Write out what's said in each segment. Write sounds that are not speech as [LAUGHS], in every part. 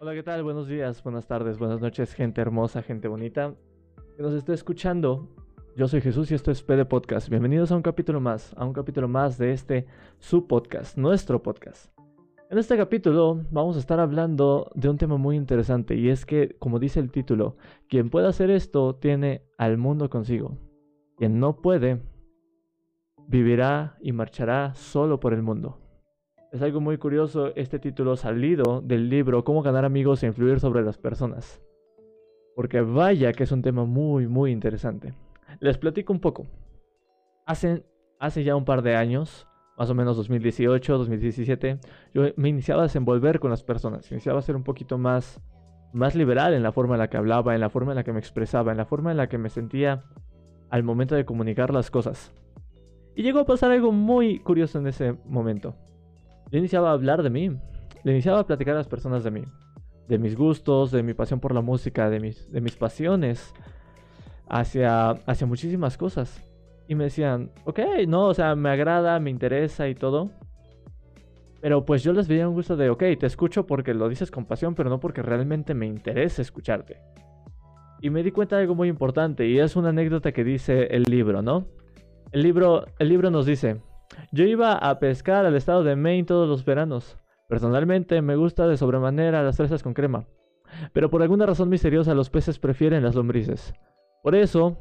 Hola, ¿qué tal? Buenos días, buenas tardes, buenas noches, gente hermosa, gente bonita que nos esté escuchando. Yo soy Jesús y esto es PD Podcast. Bienvenidos a un capítulo más, a un capítulo más de este su podcast, nuestro podcast. En este capítulo vamos a estar hablando de un tema muy interesante y es que, como dice el título, quien pueda hacer esto tiene al mundo consigo. Quien no puede, vivirá y marchará solo por el mundo. Es algo muy curioso este título salido del libro Cómo ganar amigos e influir sobre las personas. Porque vaya que es un tema muy, muy interesante. Les platico un poco. Hace, hace ya un par de años, más o menos 2018, 2017, yo me iniciaba a desenvolver con las personas. Iniciaba a ser un poquito más, más liberal en la forma en la que hablaba, en la forma en la que me expresaba, en la forma en la que me sentía al momento de comunicar las cosas. Y llegó a pasar algo muy curioso en ese momento. Yo iniciaba a hablar de mí. Le iniciaba a platicar a las personas de mí. De mis gustos, de mi pasión por la música, de mis, de mis pasiones. Hacia, hacia muchísimas cosas. Y me decían, ok, no, o sea, me agrada, me interesa y todo. Pero pues yo les veía un gusto de, ok, te escucho porque lo dices con pasión, pero no porque realmente me interesa escucharte. Y me di cuenta de algo muy importante, y es una anécdota que dice el libro, ¿no? El libro, el libro nos dice, yo iba a pescar al estado de Maine todos los veranos. Personalmente me gusta de sobremanera las fresas con crema. Pero por alguna razón misteriosa los peces prefieren las lombrices. Por eso,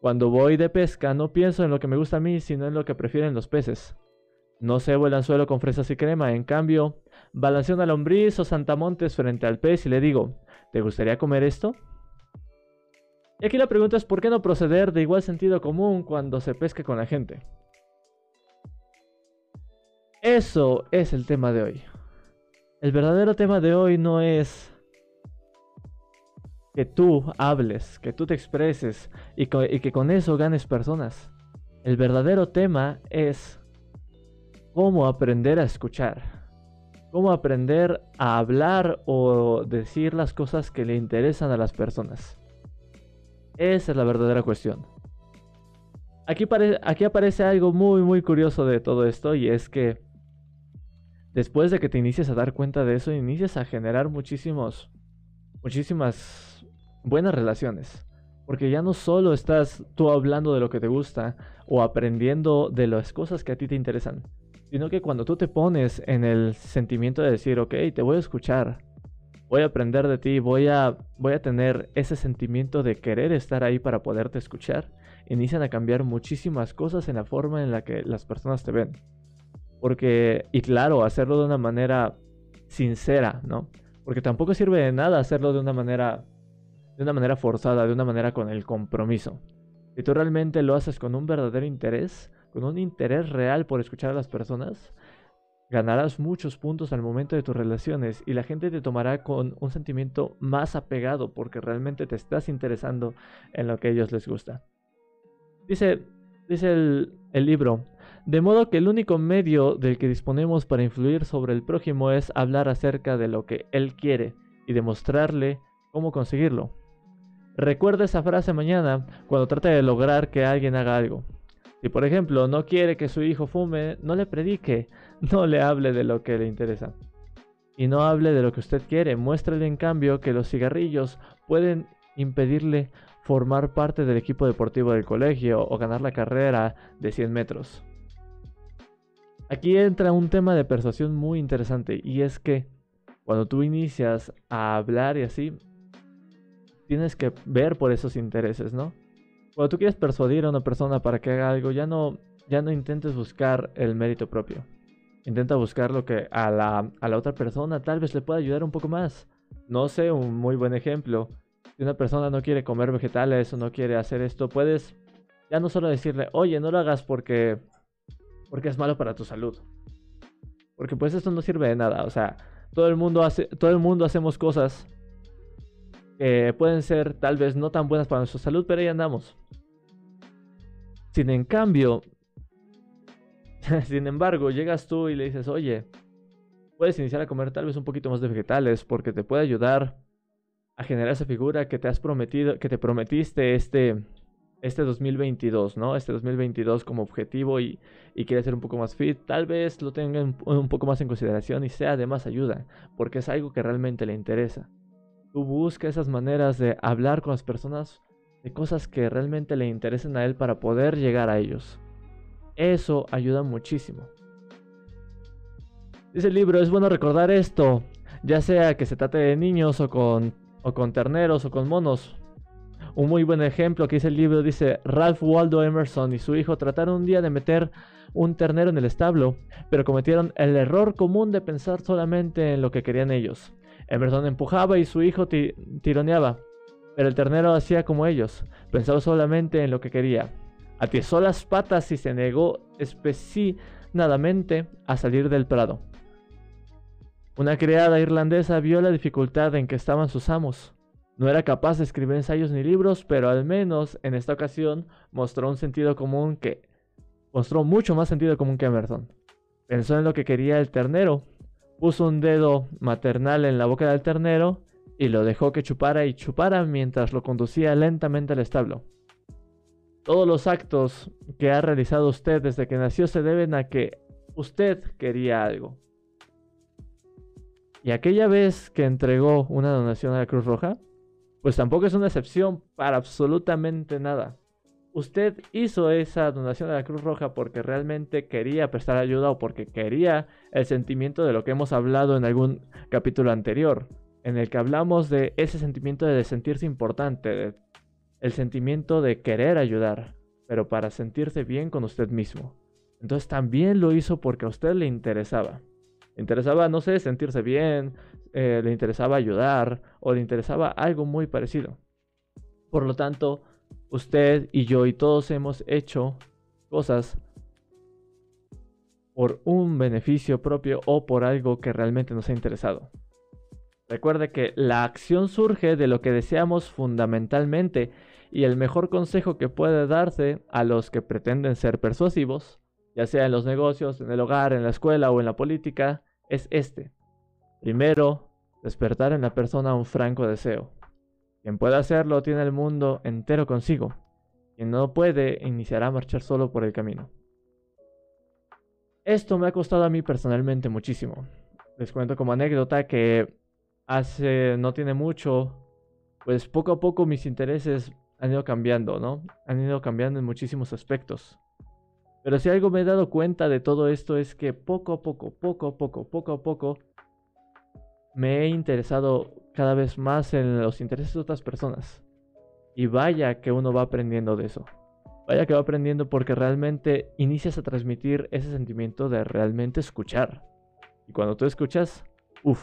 cuando voy de pesca no pienso en lo que me gusta a mí, sino en lo que prefieren los peces. No cebo el anzuelo con fresas y crema, en cambio, balanceo una lombriz o santamontes frente al pez y le digo, ¿te gustaría comer esto? Y aquí la pregunta es ¿por qué no proceder de igual sentido común cuando se pesca con la gente? Eso es el tema de hoy. El verdadero tema de hoy no es que tú hables, que tú te expreses y, que con eso ganes personas. El verdadero tema es cómo aprender a escuchar, cómo aprender a hablar o decir las cosas que le interesan a las personas. Esa es la verdadera cuestión. Aquí, aquí aparece algo muy muy curioso de todo esto y es que después de que te inicies a dar cuenta de eso, inicias a generar muchísimos, muchísimas buenas relaciones. Porque ya no solo estás tú hablando de lo que te gusta o aprendiendo de las cosas que a ti te interesan, sino que cuando tú te pones en el sentimiento de decir, ok, te voy a escuchar, voy a aprender de ti, voy a, voy a tener ese sentimiento de querer estar ahí para poderte escuchar, inician a cambiar muchísimas cosas en la forma en la que las personas te ven. Porque, y claro, hacerlo de una manera sincera, ¿no? Porque tampoco sirve de nada hacerlo de una manera, de una manera forzada, de una manera con el compromiso. Si tú realmente lo haces con un verdadero interés, con un interés real por escuchar a las personas, ganarás muchos puntos al momento de tus relaciones y la gente te tomará con un sentimiento más apegado porque realmente te estás interesando en lo que a ellos les gusta. Dice, dice el, el libro, de modo que el único medio del que disponemos para influir sobre el prójimo es hablar acerca de lo que él quiere y demostrarle cómo conseguirlo. Recuerda esa frase mañana cuando trate de lograr que alguien haga algo. Si por ejemplo no quiere que su hijo fume, no le predique, [LAUGHS] no le hable de lo que le interesa. Y no hable de lo que usted quiere, muéstrale en cambio que los cigarrillos pueden impedirle formar parte del equipo deportivo del colegio o ganar la carrera de 100 metros. Aquí entra un tema de persuasión muy interesante y es que cuando tú inicias a hablar y así, tienes que ver por esos intereses, ¿no? Cuando tú quieres persuadir a una persona para que haga algo, ya no, ya no intentes buscar el mérito propio. Intenta buscar lo que a la, a la otra persona tal vez le pueda ayudar un poco más. No sé, un muy buen ejemplo. Si una persona no quiere comer vegetales o no quiere hacer esto, puedes ya no solo decirle, oye, no lo hagas porque porque es malo para tu salud. Porque pues esto no sirve de nada, o sea, todo el mundo hace todo el mundo hacemos cosas que pueden ser tal vez no tan buenas para nuestra salud, pero ahí andamos. Sin en cambio, [LAUGHS] sin embargo, llegas tú y le dices, "Oye, puedes iniciar a comer tal vez un poquito más de vegetales porque te puede ayudar a generar esa figura que te has prometido, que te prometiste este este 2022, ¿no? Este 2022 como objetivo y, quiere ser un poco más fit, tal vez lo tengan un poco más en consideración y sea de más ayuda, porque es algo que realmente le interesa. Tú busca esas maneras de hablar con las personas de cosas que realmente le interesen a él para poder llegar a ellos. Eso ayuda muchísimo. Dice el libro, es bueno recordar esto, ya sea que se trate de niños o con terneros o con monos, un muy buen ejemplo que dice el libro dice, Ralph Waldo Emerson y su hijo trataron un día de meter un ternero en el establo, pero cometieron el error común de pensar solamente en lo que querían ellos. Emerson empujaba y su hijo tironeaba, pero el ternero hacía como ellos, pensaba solamente en lo que quería. Atizó las patas y se negó especinadamente a salir del prado. Una criada irlandesa vio la dificultad en que estaban sus amos. No era capaz de escribir ensayos ni libros, pero al menos en esta ocasión mostró un sentido común que mostró mucho más sentido común que Emerson. Pensó en lo que quería el ternero, puso un dedo maternal en la boca del ternero y lo dejó que chupara y chupara mientras lo conducía lentamente al establo. Todos los actos que ha realizado usted desde que nació se deben a que usted quería algo. Y aquella vez que entregó una donación a la Cruz Roja, pues tampoco es una excepción para absolutamente nada. Usted hizo esa donación a la Cruz Roja porque realmente quería prestar ayuda o porque quería el sentimiento de lo que hemos hablado en algún capítulo anterior, en el que hablamos de ese sentimiento de sentirse importante, el sentimiento de querer ayudar, pero para sentirse bien con usted mismo. Entonces también lo hizo porque a usted le interesaba. Le interesaba, no sé, sentirse bien, eh, le interesaba ayudar o le interesaba algo muy parecido. Por lo tanto, usted y yo y todos hemos hecho cosas por un beneficio propio o por algo que realmente nos ha interesado. Recuerde que la acción surge de lo que deseamos fundamentalmente y el mejor consejo que puede darse a los que pretenden ser persuasivos ya sea en los negocios, en el hogar, en la escuela o en la política, es este. Primero, despertar en la persona un franco deseo. Quien pueda hacerlo tiene el mundo entero consigo. Quien no puede iniciará a marchar solo por el camino. Esto me ha costado a mí personalmente muchísimo. Les cuento como anécdota que hace no tiene mucho, pues poco a poco mis intereses han ido cambiando, ¿no? Han ido cambiando en muchísimos aspectos. Pero si algo me he dado cuenta de todo esto es que poco a poco, poco a poco, poco a poco, me he interesado cada vez más en los intereses de otras personas. Y vaya que uno va aprendiendo de eso. Vaya que va aprendiendo porque realmente inicias a transmitir ese sentimiento de realmente escuchar. Y cuando tú escuchas, uff,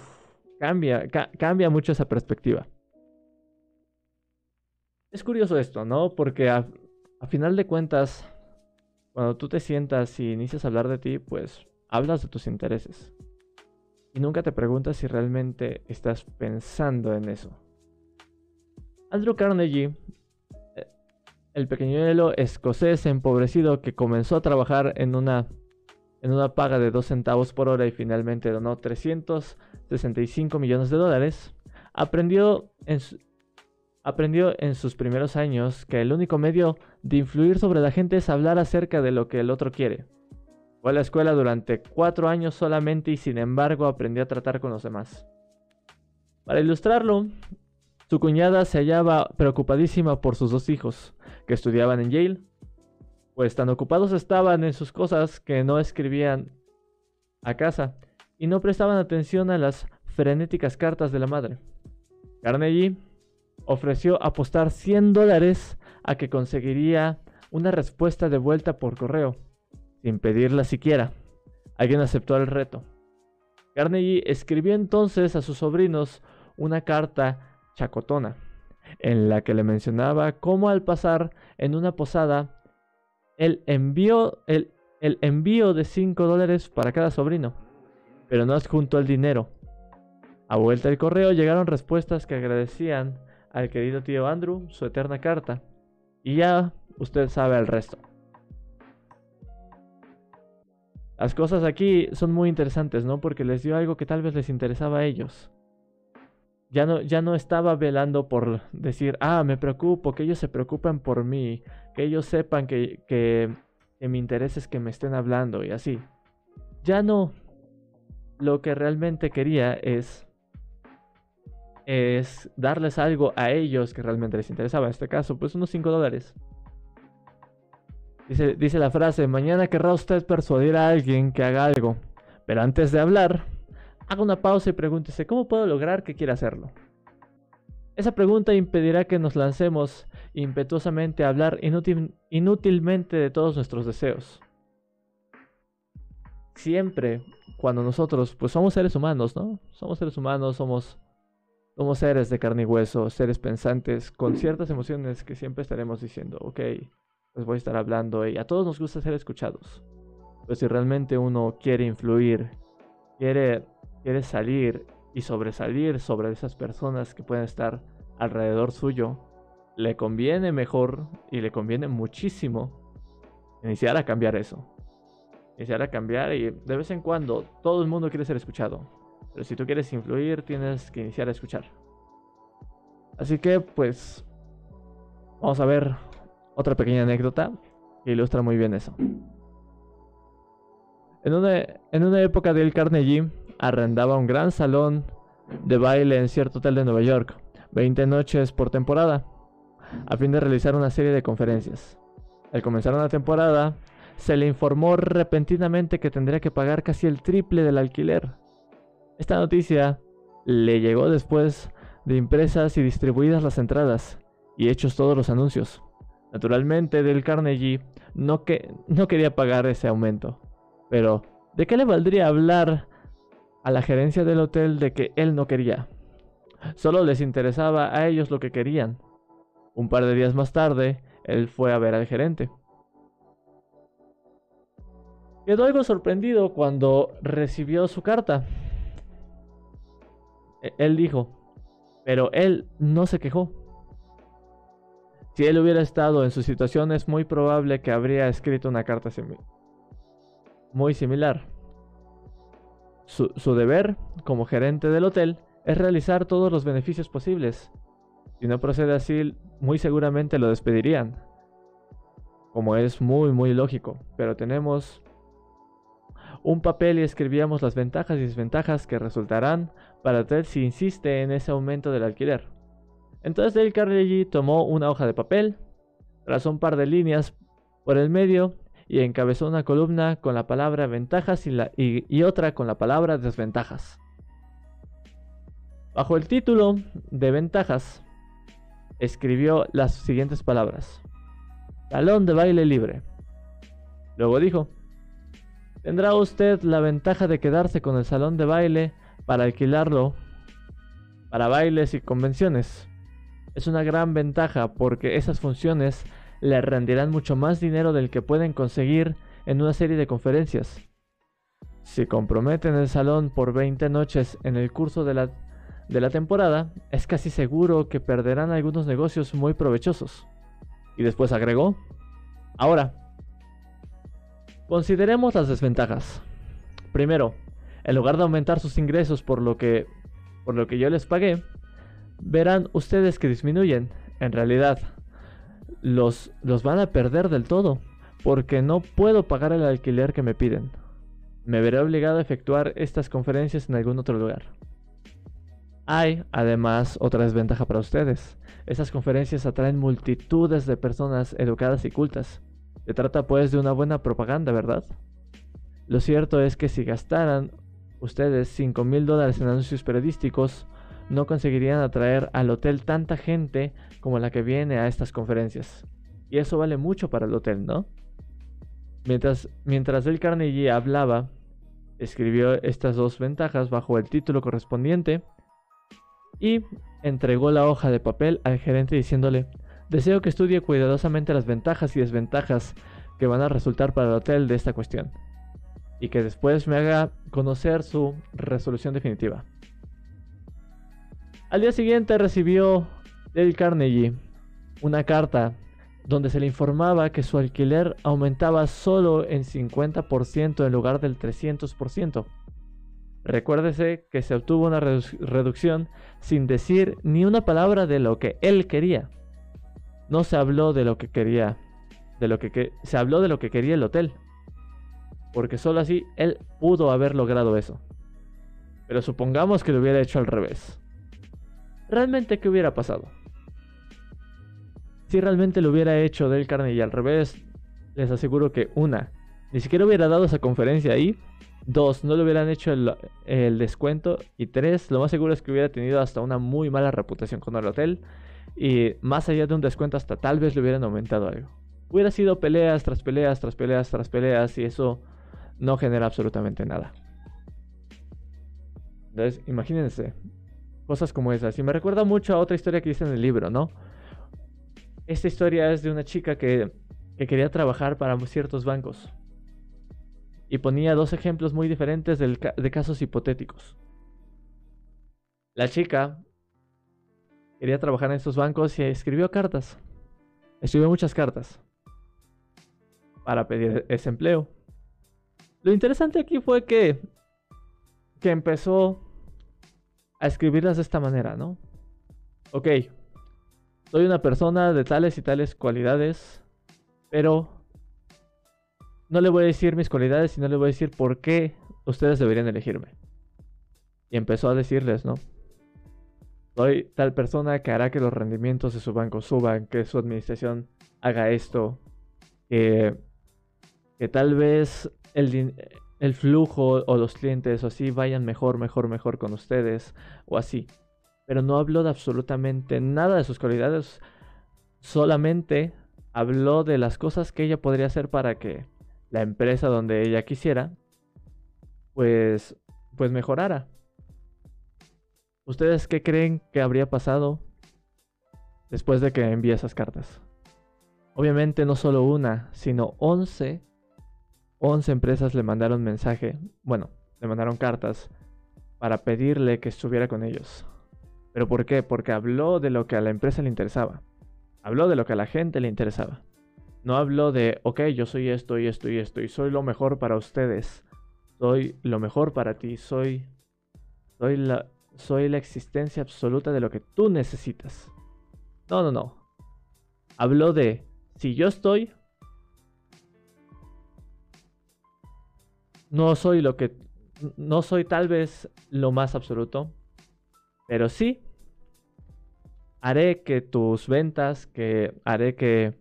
cambia, cambia mucho esa perspectiva. Es curioso esto, ¿no? Porque a final de cuentas, cuando tú te sientas y inicias a hablar de ti, pues hablas de tus intereses. Y nunca te preguntas si realmente estás pensando en eso. Andrew Carnegie, eh, el pequeñuelo escocés empobrecido que comenzó a trabajar en una, en una paga de 2 centavos por hora y finalmente donó 365 millones de dólares, aprendió en, su, aprendió en sus primeros años que el único medio de influir sobre la gente es hablar acerca de lo que el otro quiere. Fue a la escuela durante cuatro años solamente y sin embargo aprendió a tratar con los demás. Para ilustrarlo, su cuñada se hallaba preocupadísima por sus dos hijos, que estudiaban en Yale, pues tan ocupados estaban en sus cosas que no escribían a casa y no prestaban atención a las frenéticas cartas de la madre. Carnegie ofreció apostar 100 dólares a que conseguiría una respuesta de vuelta por correo, sin pedirla siquiera. Alguien aceptó el reto. Carnegie escribió entonces a sus sobrinos una carta chacotona, en la que le mencionaba cómo al pasar en una posada, el envío, el, envío de 5 dólares para cada sobrino, pero no adjuntó el dinero. A vuelta del correo llegaron respuestas que agradecían al querido tío Andrew su eterna carta. Y ya usted sabe el resto. Las cosas aquí son muy interesantes, ¿no? Porque les dio algo que tal vez les interesaba a ellos. ya no, ya no estaba velando por decir, ah, me preocupo, que ellos se preocupan por mí, que ellos sepan que, que, que mi interés es que me estén hablando y así. Ya no. Lo que realmente quería es es darles algo a ellos que realmente les interesaba. En este caso, pues unos 5 dólares. Dice, dice la frase, mañana querrá usted persuadir a alguien que haga algo. Pero antes de hablar, haga una pausa y pregúntese, ¿cómo puedo lograr que quiera hacerlo? Esa pregunta impedirá que nos lancemos impetuosamente a hablar inútilmente de todos nuestros deseos. Siempre cuando nosotros, pues somos seres humanos, ¿no? Somos seres humanos, somos somos seres de carne y hueso, seres pensantes, con ciertas emociones que siempre estaremos diciendo, ok, les voy a estar hablando y a todos nos gusta ser escuchados. Pero si realmente uno quiere influir, quiere, quiere salir y sobresalir sobre esas personas que pueden estar alrededor suyo, le conviene mejor y le conviene muchísimo iniciar a cambiar eso. Iniciar a cambiar y de vez en cuando todo el mundo quiere ser escuchado. Pero si tú quieres influir, tienes que iniciar a escuchar. Así que, pues, vamos a ver otra pequeña anécdota que ilustra muy bien eso. En una, en una época del Carnegie arrendaba un gran salón de baile en cierto hotel de Nueva York, 20 noches por temporada, a fin de realizar una serie de conferencias. Al comenzar una temporada, se le informó repentinamente que tendría que pagar casi el triple del alquiler esta noticia le llegó después de impresas y distribuidas las entradas y hechos todos los anuncios. Naturalmente, Del Carnegie no, no quería pagar ese aumento. Pero, ¿de qué le valdría hablar a la gerencia del hotel de que él no quería? Solo les interesaba a ellos lo que querían. Un par de días más tarde, él fue a ver al gerente. Quedó algo sorprendido cuando recibió su carta. E-, él dijo, pero él no se quejó. Si él hubiera estado en su situación es muy probable que habría escrito una carta muy similar. Su, su, deber como gerente del hotel es realizar todos los beneficios posibles. Si no procede así, muy seguramente lo despedirían. Como es muy muy lógico. Pero tenemos un papel y escribíamos las ventajas y desventajas que resultarán para Ted si insiste en ese aumento del alquiler. Entonces Dale Carnegie tomó una hoja de papel, trazó un par de líneas por el medio y encabezó una columna con la palabra ventajas y, y otra con la palabra desventajas. Bajo el título de ventajas, escribió las siguientes palabras. Salón de baile libre. Luego dijo, Tendrá usted la ventaja de quedarse con el salón de baile para alquilarlo para bailes y convenciones. Es una gran ventaja porque esas funciones le rendirán mucho más dinero del que pueden conseguir en una serie de conferencias. Si comprometen el salón por 20 noches en el curso de la, de la temporada, es casi seguro que perderán algunos negocios muy provechosos. Y después agregó, ahora, Consideremos las desventajas. Primero, en lugar de aumentar sus ingresos por lo que, por lo que yo les pagué, verán ustedes que disminuyen. En realidad, los, los van a perder del todo, porque no puedo pagar el alquiler que me piden. Me veré obligado a efectuar estas conferencias en algún otro lugar. Hay, además, otra desventaja para ustedes. Estas conferencias atraen multitudes de personas educadas y cultas. Se trata pues de una buena propaganda, ¿verdad? Lo cierto es que si gastaran ustedes 5 mil dólares en anuncios periodísticos, no conseguirían atraer al hotel tanta gente como la que viene a estas conferencias. Y eso vale mucho para el hotel, ¿no? Mientras, mientras Del Carnegie hablaba, escribió estas dos ventajas bajo el título correspondiente y entregó la hoja de papel al gerente diciéndole, Deseo que estudie cuidadosamente las ventajas y desventajas que van a resultar para el hotel de esta cuestión y que después me haga conocer su resolución definitiva. Al día siguiente recibió del Carnegie una carta donde se le informaba que su alquiler aumentaba solo en 50% en lugar del 300%. Recuérdese que se obtuvo una reducción sin decir ni una palabra de lo que él quería. No se habló de lo que quería, de lo que, se habló de lo que quería el hotel. Porque solo así él pudo haber logrado eso. Pero supongamos que lo hubiera hecho al revés. ¿Realmente qué hubiera pasado? Si realmente lo hubiera hecho del y al revés, les aseguro que una, ni siquiera hubiera dado esa conferencia ahí Dos, no le hubieran hecho el, descuento. Y tres, lo más seguro es que hubiera tenido hasta una muy mala reputación con el hotel. Y más allá de un descuento, hasta tal vez le hubieran aumentado algo. Hubiera sido peleas tras peleas, tras peleas, tras peleas. Y eso no genera absolutamente nada. Entonces, imagínense. Cosas como esas. Y me recuerda mucho a otra historia que dice en el libro, ¿no? Esta historia es de una chica que, que quería trabajar para ciertos bancos y ponía dos ejemplos muy diferentes de casos hipotéticos. La chica quería trabajar en estos bancos y escribió cartas. Escribió muchas cartas para pedir ese empleo. Lo interesante aquí fue que, que empezó a escribirlas de esta manera, ¿no? Ok, soy una persona de tales y tales cualidades, pero no le voy a decir mis cualidades y no le voy a decir por qué ustedes deberían elegirme. Y empezó a decirles, ¿no? Soy tal persona que hará que los rendimientos de su banco suban, que su administración haga esto, que tal vez el, flujo o los clientes o así vayan mejor, mejor, mejor con ustedes o así. Pero no habló de absolutamente nada de sus cualidades, solamente habló de las cosas que ella podría hacer para que la empresa donde ella quisiera, pues, pues mejorara. ¿Ustedes qué creen que habría pasado después de que envíe esas cartas? Obviamente no solo una, sino 11, 11 empresas le mandaron mensaje, bueno, le mandaron cartas para pedirle que estuviera con ellos. ¿Pero por qué? Porque habló de lo que a la empresa le interesaba. Habló de lo que a la gente le interesaba. No hablo de, ok, yo soy esto y esto y esto y soy lo mejor para ustedes. Soy lo mejor para ti. Soy, soy, la, soy la existencia absoluta de lo que tú necesitas. No, no, no. Hablo de, si yo estoy, no soy lo que, no soy tal vez lo más absoluto, pero sí haré que tus ventas, que haré que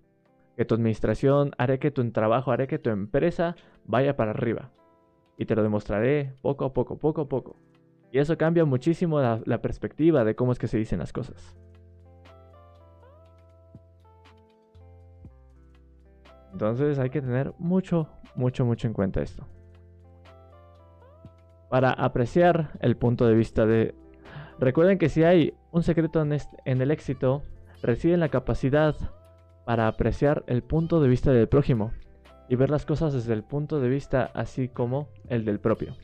tu administración, haré que tu trabajo, haré que tu empresa vaya para arriba. Y te lo demostraré poco a poco, poco a poco. Y eso cambia muchísimo la, la perspectiva de cómo es que se dicen las cosas. Entonces hay que tener mucho, mucho, mucho en cuenta esto. Para apreciar el punto de vista de... Recuerden que si hay un secreto en, el éxito, reside en la capacidad para apreciar el punto de vista del prójimo y ver las cosas desde el punto de vista así como el del propio.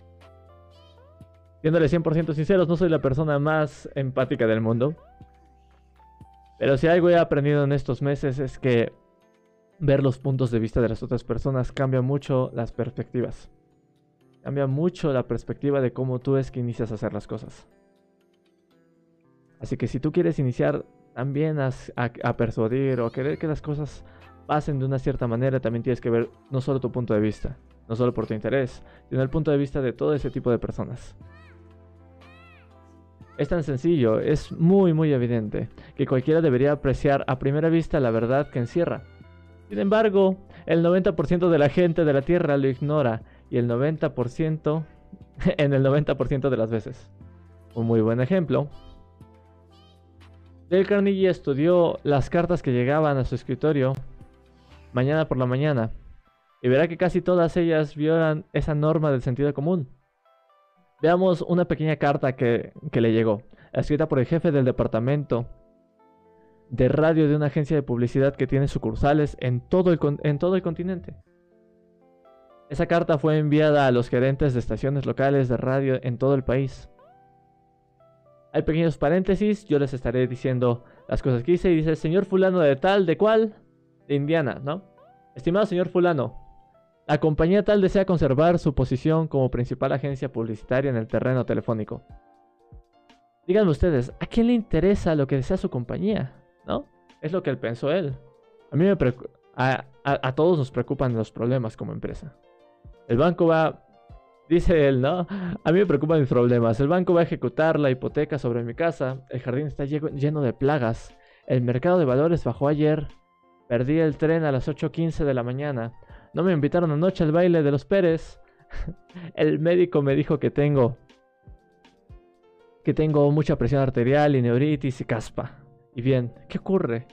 Siéndole 100% sinceros, no soy la persona más empática del mundo. Pero si algo he aprendido en estos meses es que ver los puntos de vista de las otras personas cambia mucho las perspectivas. Cambia mucho la perspectiva de cómo tú es que inicias a hacer las cosas. Así que si tú quieres iniciar también a, persuadir o a querer que las cosas pasen de una cierta manera, también tienes que ver no solo tu punto de vista, no solo por tu interés, sino el punto de vista de todo ese tipo de personas. Es tan sencillo, es muy muy evidente, que cualquiera debería apreciar a primera vista la verdad que encierra. Sin embargo, el 90% de la gente de la Tierra lo ignora y el 90% [LAUGHS] en el 90% de las veces. Un muy buen ejemplo Dale Carnegie estudió las cartas que llegaban a su escritorio mañana por la mañana y verá que casi todas ellas violan esa norma del sentido común. Veamos una pequeña carta que, le llegó, escrita por el jefe del departamento de radio de una agencia de publicidad que tiene sucursales en todo el, en todo el continente. Esa carta fue enviada a los gerentes de estaciones locales de radio en todo el país. Hay pequeños paréntesis, yo les estaré diciendo las cosas que hice. Y dice, señor fulano de tal, de cual, de Indiana, ¿no? Estimado señor fulano, La compañía tal desea conservar su posición como principal agencia publicitaria en el terreno telefónico. Díganme ustedes, ¿a quién le interesa lo que desea su compañía? ¿No? Es lo que él pensó él. A mí me a, a, todos nos preocupan los problemas como empresa. El banco va, dice él, ¿no? A mí me preocupan mis problemas. El banco va a ejecutar la hipoteca sobre mi casa. El jardín está lleno de plagas. El mercado de valores bajó ayer. Perdí el tren a las 8.15 de la mañana. No me invitaron anoche al baile de los Pérez. [LAUGHS] el médico me dijo que tengo que tengo mucha presión arterial y neuritis y caspa. Y bien, ¿qué ocurre?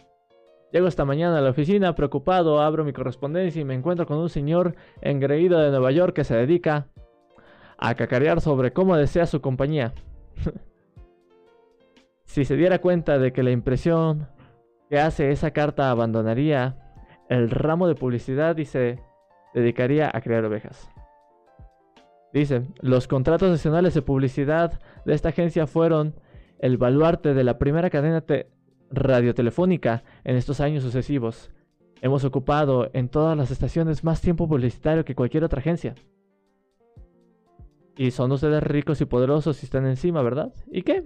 Llego esta mañana a la oficina preocupado, abro mi correspondencia y me encuentro con un señor engreído de Nueva York que se dedica a cacarear sobre cómo desea su compañía. [LAUGHS] si se diera cuenta de que la impresión que hace esa carta abandonaría el ramo de publicidad y se dedicaría a crear ovejas. Dice, los contratos nacionales de publicidad de esta agencia fueron el baluarte de la primera cadena radiotelefónica en estos años sucesivos. Hemos ocupado en todas las estaciones más tiempo publicitario que cualquier otra agencia. Y son ustedes ricos y poderosos y están encima, ¿verdad? ¿Y qué?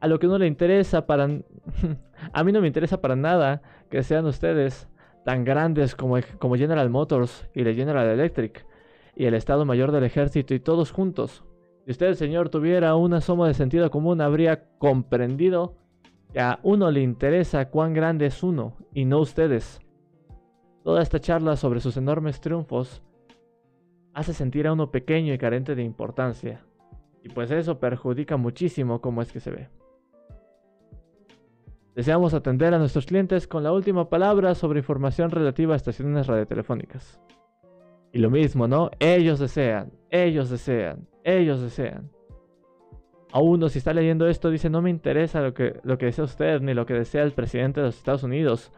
A lo que no le interesa para... [LAUGHS] a mí no me interesa para nada que sean ustedes tan grandes como, como General Motors y la General Electric y el Estado Mayor del Ejército y todos juntos. Si usted, señor, tuviera una suma de sentido común, habría comprendido que a uno le interesa cuán grande es uno y no ustedes. Toda esta charla sobre sus enormes triunfos hace sentir a uno pequeño y carente de importancia. Y pues eso perjudica muchísimo cómo es que se ve. Deseamos atender a nuestros clientes con la última palabra sobre información relativa a estaciones radiotelefónicas. Y lo mismo, ¿no? Ellos desean, ellos desean, ellos desean. A uno, si está leyendo esto, dice, no me interesa lo que, lo que desea usted, ni lo que desea el presidente de los Estados Unidos.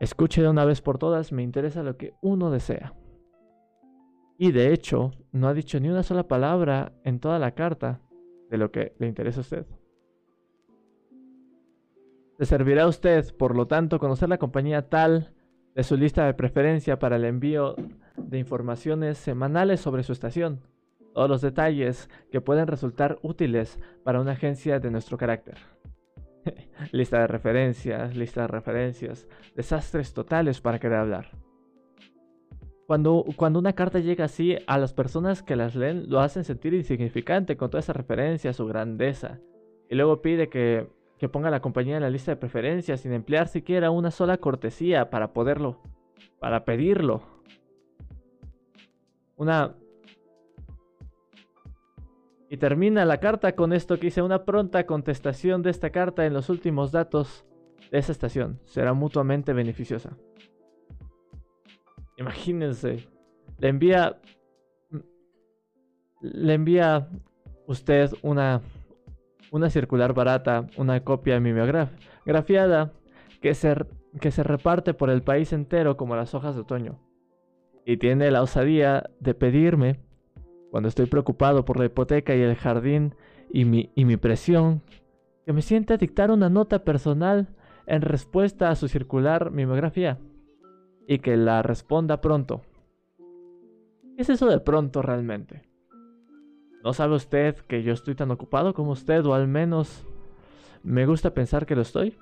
Escuche de una vez por todas, me interesa lo que uno desea. Y de hecho, no ha dicho ni una sola palabra en toda la carta de lo que le interesa a usted. Le servirá a usted, por lo tanto, conocer la compañía tal de su lista de preferencia para el envío de informaciones semanales sobre su estación. Todos los detalles que pueden resultar útiles para una agencia de nuestro carácter. [LAUGHS] lista de referencias, lista de referencias, desastres totales para querer hablar. Cuando, cuando una carta llega así, a las personas que las leen lo hacen sentir insignificante con toda esa referencia, su grandeza. Y luego pide que que ponga la compañía en la lista de preferencias sin emplear siquiera una sola cortesía para poderlo, para pedirlo. Una... Y termina la carta con esto que dice una pronta contestación de esta carta en los últimos datos de esa estación. Será mutuamente beneficiosa. Imagínense. Le envía... Le envía usted una una circular barata, una copia mimeografiada que se, que se reparte por el país entero como las hojas de otoño. Y tiene la osadía de pedirme, cuando estoy preocupado por la hipoteca y el jardín y mi, y mi presión, que me sienta a dictar una nota personal en respuesta a su circular mimeografía y que la responda pronto. ¿Qué es eso de pronto realmente? ¿No sabe usted que yo estoy tan ocupado como usted? O al menos me gusta pensar que lo estoy.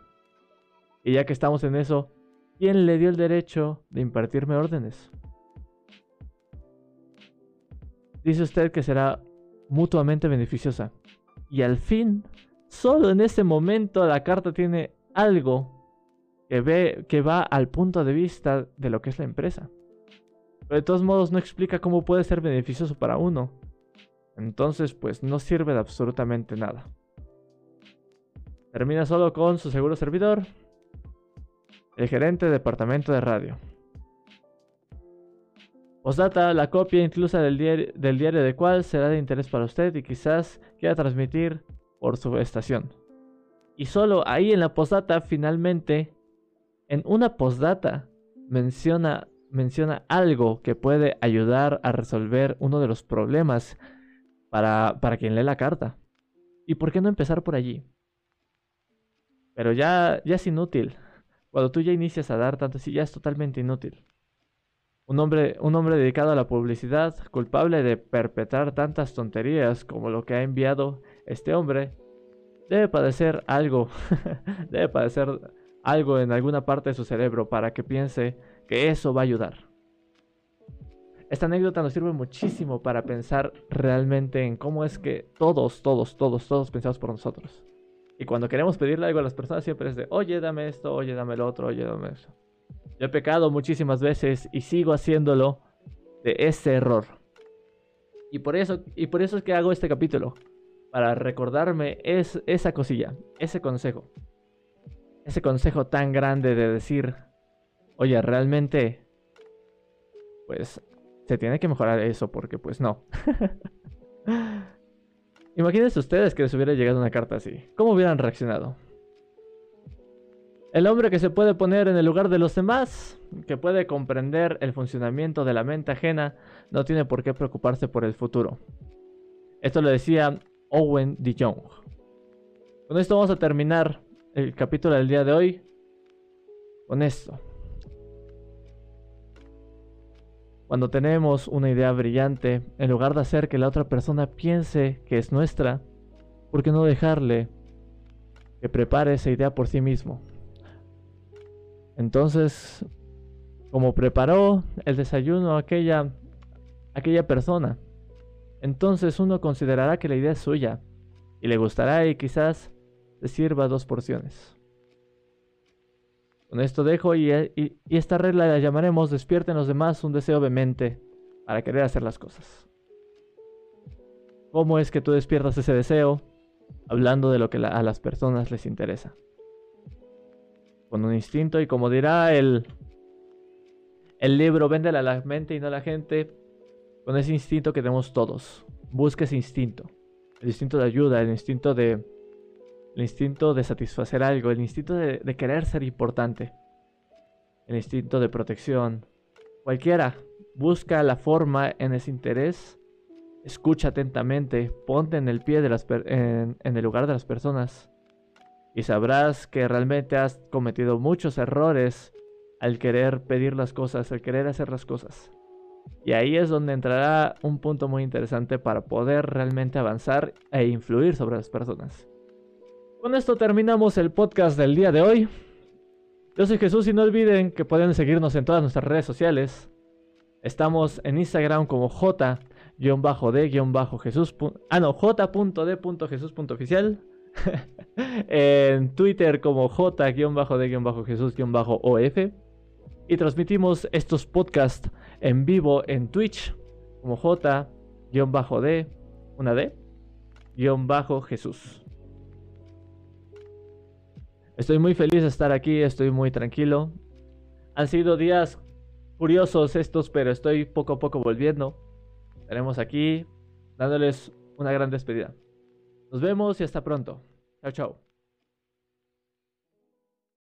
Y ya que estamos en eso, ¿quién le dio el derecho de impartirme órdenes? Dice usted que será mutuamente beneficiosa. Y al fin, solo en ese momento la carta tiene algo que, ve, que va al punto de vista de lo que es la empresa. Pero de todos modos no explica cómo puede ser beneficioso para uno. Entonces, pues no sirve de absolutamente nada. Termina solo con su seguro servidor, el gerente de departamento de radio. Postdata, la copia inclusa del diario, del diario de cual será de interés para usted y quizás quiera transmitir por su estación. Y solo ahí en la postdata, finalmente, en una postdata, menciona, menciona algo que puede ayudar a resolver uno de los problemas para, para quien lee la carta. ¿Y por qué no empezar por allí? Pero ya, ya es inútil. Cuando tú ya inicias a dar tanto así, ya es totalmente inútil. Un hombre, un hombre dedicado a la publicidad, culpable de perpetrar tantas tonterías como lo que ha enviado este hombre, debe padecer algo, [LAUGHS] debe padecer algo en alguna parte de su cerebro para que piense que eso va a ayudar. Esta anécdota nos sirve muchísimo para pensar realmente en cómo es que todos, todos, todos, todos pensamos por nosotros. Y cuando queremos pedirle algo a las personas siempre es de, oye, dame esto, oye, dame lo otro, oye, dame eso. Yo he pecado muchísimas veces y sigo haciéndolo de ese error. Y por eso, y por eso es que hago este capítulo. Para recordarme es, esa cosilla, ese consejo. Ese consejo tan grande de decir, oye, realmente, pues se tiene que mejorar eso porque pues no. [LAUGHS] Imagínense ustedes que les hubiera llegado una carta así. ¿Cómo hubieran reaccionado? El hombre que se puede poner en el lugar de los demás, que puede comprender el funcionamiento de la mente ajena, no tiene por qué preocuparse por el futuro. Esto lo decía Owen de Jong. Con esto vamos a terminar el capítulo del día de hoy. Con esto. Cuando tenemos una idea brillante, en lugar de hacer que la otra persona piense que es nuestra, ¿por qué no dejarle que prepare esa idea por sí mismo? Entonces, como preparó el desayuno aquella, aquella persona, entonces uno considerará que la idea es suya y le gustará y quizás le sirva dos porciones. Con esto dejo y, esta regla la llamaremos despierten los demás un deseo vehemente para querer hacer las cosas. ¿Cómo es que tú despiertas ese deseo? Hablando de lo que a las personas les interesa con un instinto y como dirá el, el libro, véndela a la mente y no a la gente, con ese instinto que tenemos todos. Busca ese instinto. El instinto de ayuda, el instinto de, el instinto de satisfacer algo, el instinto de, querer ser importante, el instinto de protección. Cualquiera, busca la forma en ese interés, escucha atentamente, ponte en el pie de las en el lugar de las personas y sabrás que realmente has cometido muchos errores al querer pedir las cosas, al querer hacer las cosas. Y ahí es donde entrará un punto muy interesante para poder realmente avanzar e influir sobre las personas. Con esto terminamos el podcast del día de hoy. Yo soy Jesús y no olviden que pueden seguirnos en todas nuestras redes sociales. Estamos en Instagram como j-d-jesús. Ah, no, j.d.jesús.oficial. [LAUGHS] en Twitter como j-d-jesús-of y transmitimos estos podcasts en vivo en Twitch como j-d, una d, Jesús. Estoy muy feliz de estar aquí, estoy muy tranquilo. Han sido días curiosos estos, pero estoy poco a poco volviendo. Estaremos aquí dándoles una gran despedida. Nos vemos y hasta pronto. Chao, chao.